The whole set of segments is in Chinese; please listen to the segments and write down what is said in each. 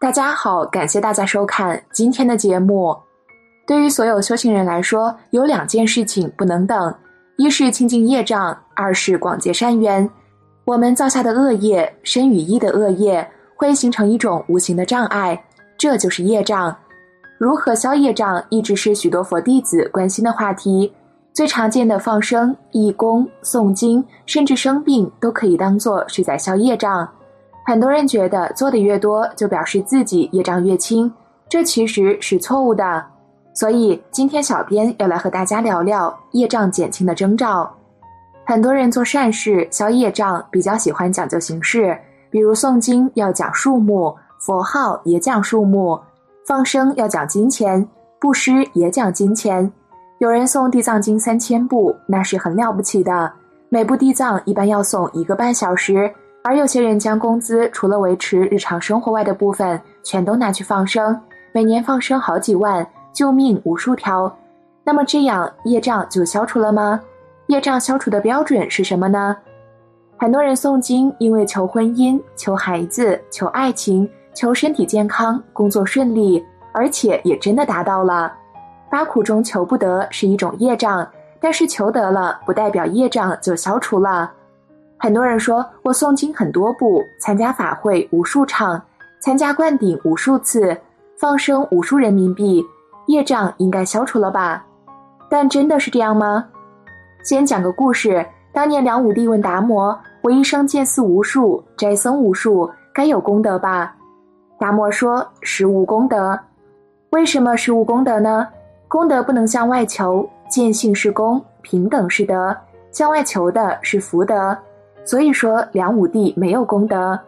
大家好，感谢大家收看今天的节目。对于所有修行人来说，有两件事情不能等：一是清净业障，二是广结善缘。我们造下的恶业，身与意的恶业，会形成一种无形的障碍，这就是业障。如何消业障，一直是许多佛弟子关心的话题。最常见的放生、义工、诵经，甚至生病，都可以当做是在消业障。很多人觉得做的越多，就表示自己业障越轻，这其实是错误的。所以今天小编要来和大家聊聊业障减轻的征兆。很多人做善事消业障，比较喜欢讲究形式，比如诵经要讲数目，佛号也讲数目，放生要讲金钱，布施也讲金钱。有人送地藏经三千部，那是很了不起的。每部地藏一般要送一个半小时，而有些人将工资除了维持日常生活外的部分，全都拿去放生，每年放生好几万，救命无数条。那么这样业障就消除了吗？业障消除的标准是什么呢？很多人诵经，因为求婚姻、求孩子、求爱情、求身体健康、工作顺利，而且也真的达到了。八苦中求不得是一种业障，但是求得了不代表业障就消除了。很多人说我诵经很多部，参加法会无数场，参加灌顶无数次，放生无数人民币，业障应该消除了吧？但真的是这样吗？先讲个故事。当年梁武帝问达摩：“我一生见寺无数，斋僧无数，该有功德吧？”达摩说：“实无功德。为什么实无功德呢？”功德不能向外求，见性是功，平等是德，向外求的是福德。所以说，梁武帝没有功德。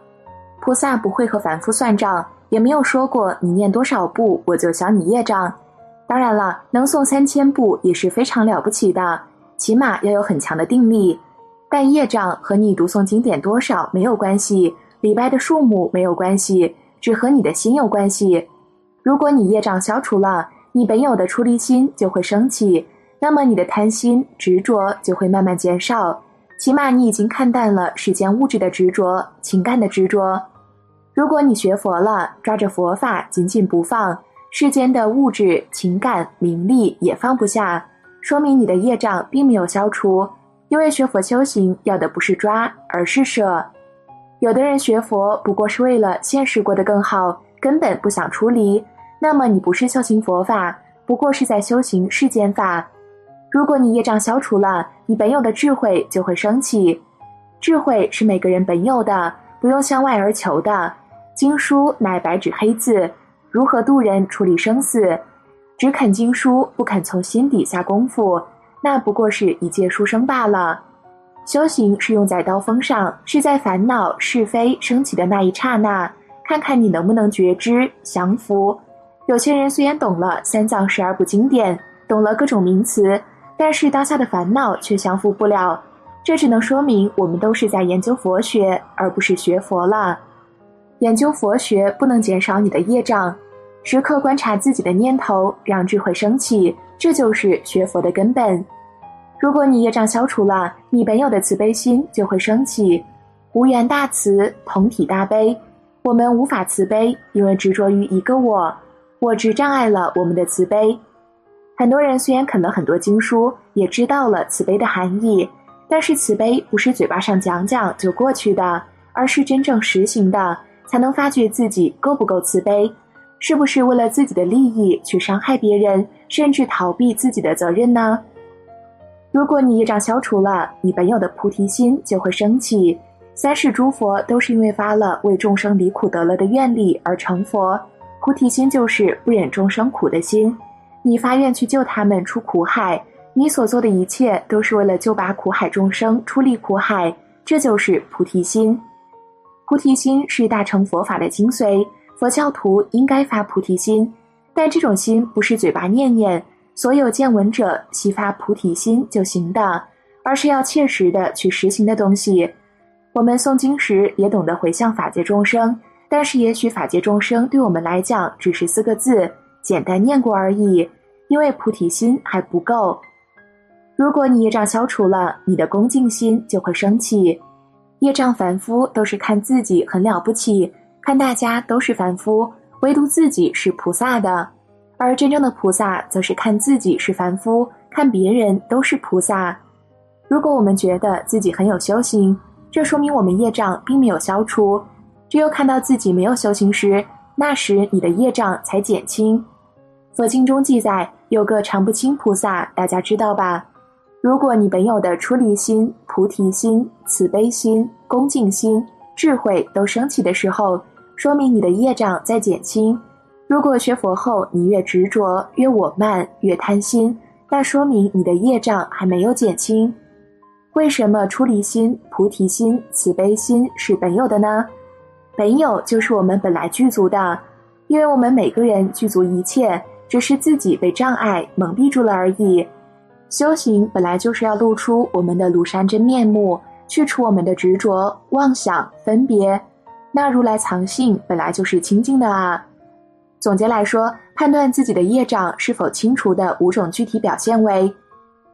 菩萨不会和凡夫算账，也没有说过你念多少部我就消你业障。当然了，能诵三千部也是非常了不起的，起码要有很强的定力。但业障和你读诵经典多少没有关系，礼拜的数目没有关系，只和你的心有关系。如果你业障消除了，你本有的出离心就会升起，那么你的贪心执着就会慢慢减少。起码你已经看淡了世间物质的执着、情感的执着。如果你学佛了，抓着佛法紧紧不放，世间的物质、情感、名利也放不下，说明你的业障并没有消除。因为学佛修行要的不是抓，而是舍。有的人学佛不过是为了现实过得更好，根本不想出离。那么你不是修行佛法，不过是在修行世间法。如果你业障消除了，你本有的智慧就会升起。智慧是每个人本有的，不用向外而求的。经书乃白纸黑字，如何度人处理生死？只肯经书，不肯从心底下功夫，那不过是一介书生罢了。修行是用在刀锋上，是在烦恼是非升起的那一刹那，看看你能不能觉知降服。有些人虽然懂了三藏十二部经典，懂了各种名词，但是当下的烦恼却降服不了。这只能说明我们都是在研究佛学，而不是学佛了。研究佛学不能减少你的业障，时刻观察自己的念头，让智慧升起，这就是学佛的根本。如果你业障消除了，你本有的慈悲心就会升起，无缘大慈，同体大悲。我们无法慈悲，因为执着于一个我。我执障碍了我们的慈悲。很多人虽然啃了很多经书，也知道了慈悲的含义，但是慈悲不是嘴巴上讲讲就过去的，而是真正实行的，才能发觉自己够不够慈悲，是不是为了自己的利益去伤害别人，甚至逃避自己的责任呢？如果你业障消除了，你本有的菩提心就会升起。三世诸佛都是因为发了为众生离苦得乐的愿力而成佛。菩提心就是不忍众生苦的心，你发愿去救他们出苦海，你所做的一切都是为了救拔苦海众生出离苦海，这就是菩提心。菩提心是大乘佛法的精髓，佛教徒应该发菩提心，但这种心不是嘴巴念念，所有见闻者悉发菩提心就行的，而是要切实的去实行的东西。我们诵经时也懂得回向法界众生。但是，也许法界众生对我们来讲只是四个字，简单念过而已，因为菩提心还不够。如果你业障消除了，你的恭敬心就会升起。业障凡夫都是看自己很了不起，看大家都是凡夫，唯独自己是菩萨的，而真正的菩萨则是看自己是凡夫，看别人都是菩萨。如果我们觉得自己很有修行，这说明我们业障并没有消除。只有看到自己没有修行时，那时你的业障才减轻。佛经中记载有个常不轻菩萨，大家知道吧？如果你本有的出离心、菩提心、慈悲心、恭敬心、智慧都升起的时候，说明你的业障在减轻。如果学佛后你越执着、越我慢、越贪心，那说明你的业障还没有减轻。为什么出离心、菩提心、慈悲心是本有的呢？本有就是我们本来具足的，因为我们每个人具足一切，只是自己被障碍蒙蔽住了而已。修行本来就是要露出我们的庐山真面目，去除我们的执着、妄想、分别。那如来藏性本来就是清净的啊。总结来说，判断自己的业障是否清除的五种具体表现为：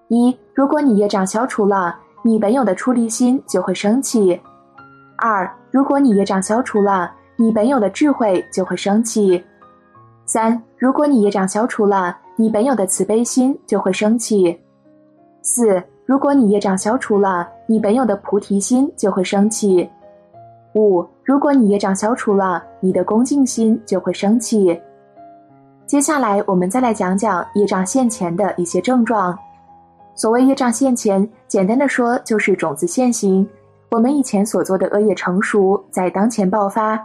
一、如果你业障消除了，你本有的出离心就会升起；二、如果你业障消除了，你本有的智慧就会升起；三、如果你业障消除了，你本有的慈悲心就会升起。四，如果你业障消除了，你本有的菩提心就会升起。五，如果你业障消除了，你的恭敬心就会升起。接下来，我们再来讲讲业障现前的一些症状。所谓业障现前，简单的说就是种子现行，我们以前所做的恶业成熟，在当前爆发。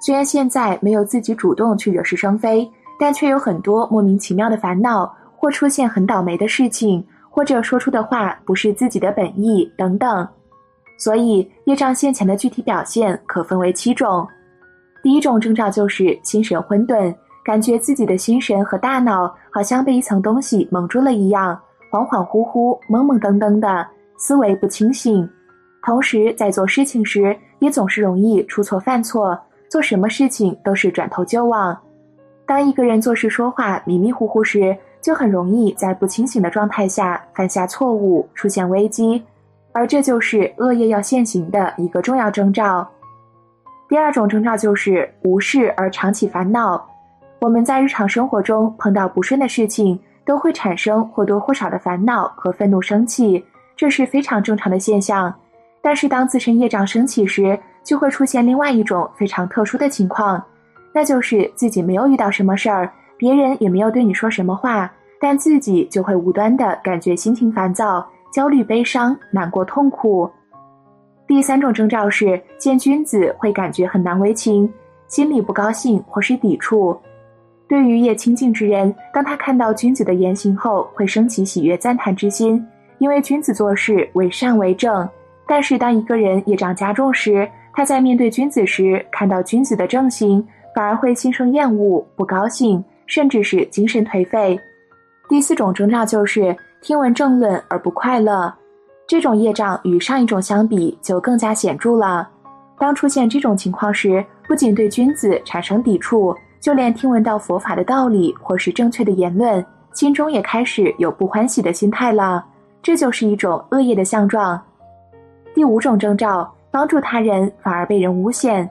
虽然现在没有自己主动去惹是生非，但却有很多莫名其妙的烦恼，或出现很倒霉的事情。或者说出的话不是自己的本意等等，所以业障现前的具体表现可分为七种。第一种征兆就是心神混沌，感觉自己的心神和大脑好像被一层东西蒙住了一样，恍恍惚惚、懵懵登登的，思维不清醒。同时在做事情时也总是容易出错犯错，做什么事情都是转头就忘。当一个人做事说话迷迷糊糊时，就很容易在不清醒的状态下犯下错误，出现危机，而这就是恶业要现行的一个重要征兆。第二种征兆就是无事而常起烦恼。我们在日常生活中碰到不顺的事情，都会产生或多或少的烦恼和愤怒、生气，这是非常正常的现象。但是当自身业障升起时，就会出现另外一种非常特殊的情况，那就是自己没有遇到什么事儿。别人也没有对你说什么话，但自己就会无端的感觉心情烦躁、焦虑、悲伤、难过、痛苦。第三种征兆是见君子会感觉很难为情，心里不高兴或是抵触。对于业清净之人，当他看到君子的言行后，会升起喜悦赞叹之心，因为君子做事为善为正。但是当一个人业障加重时，他在面对君子时，看到君子的正行，反而会心生厌恶、不高兴。甚至是精神颓废。第四种征兆就是听闻正论而不快乐，这种业障与上一种相比就更加显著了。当出现这种情况时，不仅对君子产生抵触，就连听闻到佛法的道理或是正确的言论，心中也开始有不欢喜的心态了。这就是一种恶业的相状。第五种征兆，帮助他人反而被人诬陷。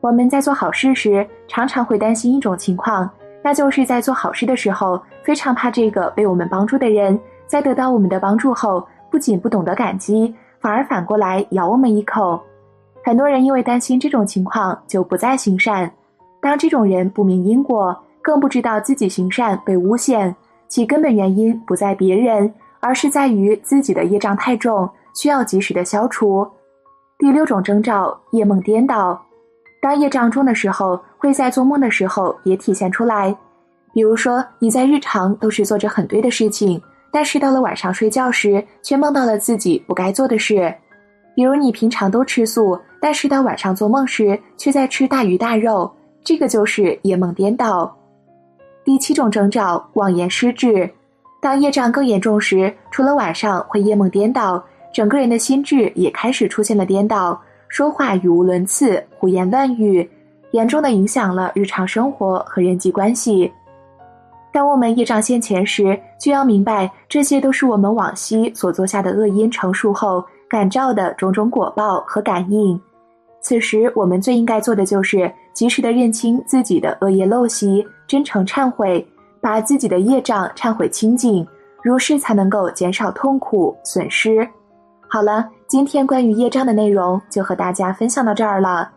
我们在做好事时，常常会担心一种情况。那就是在做好事的时候，非常怕这个被我们帮助的人，在得到我们的帮助后，不仅不懂得感激，反而反过来咬我们一口。很多人因为担心这种情况，就不再行善。当这种人不明因果，更不知道自己行善被诬陷，其根本原因不在别人，而是在于自己的业障太重，需要及时的消除。第六种征兆：夜梦颠倒。当业障重的时候，会在做梦的时候也体现出来。比如说，你在日常都是做着很对的事情，但是到了晚上睡觉时，却梦到了自己不该做的事。比如你平常都吃素，但是到晚上做梦时，却在吃大鱼大肉，这个就是夜梦颠倒。第七种征兆：妄言失智。当业障更严重时，除了晚上会夜梦颠倒，整个人的心智也开始出现了颠倒说话语无伦次胡言乱语严重的影响了日常生活和人际关系。当我们业障现前时就要明白这些都是我们往昔所做下的恶因成熟后感召的种种果报和感应。此时我们最应该做的就是及时的认清自己的恶业陋习真诚忏悔把自己的业障忏悔清净如是才能够减少痛苦损失。好了今天关于业障的内容就和大家分享到这儿了。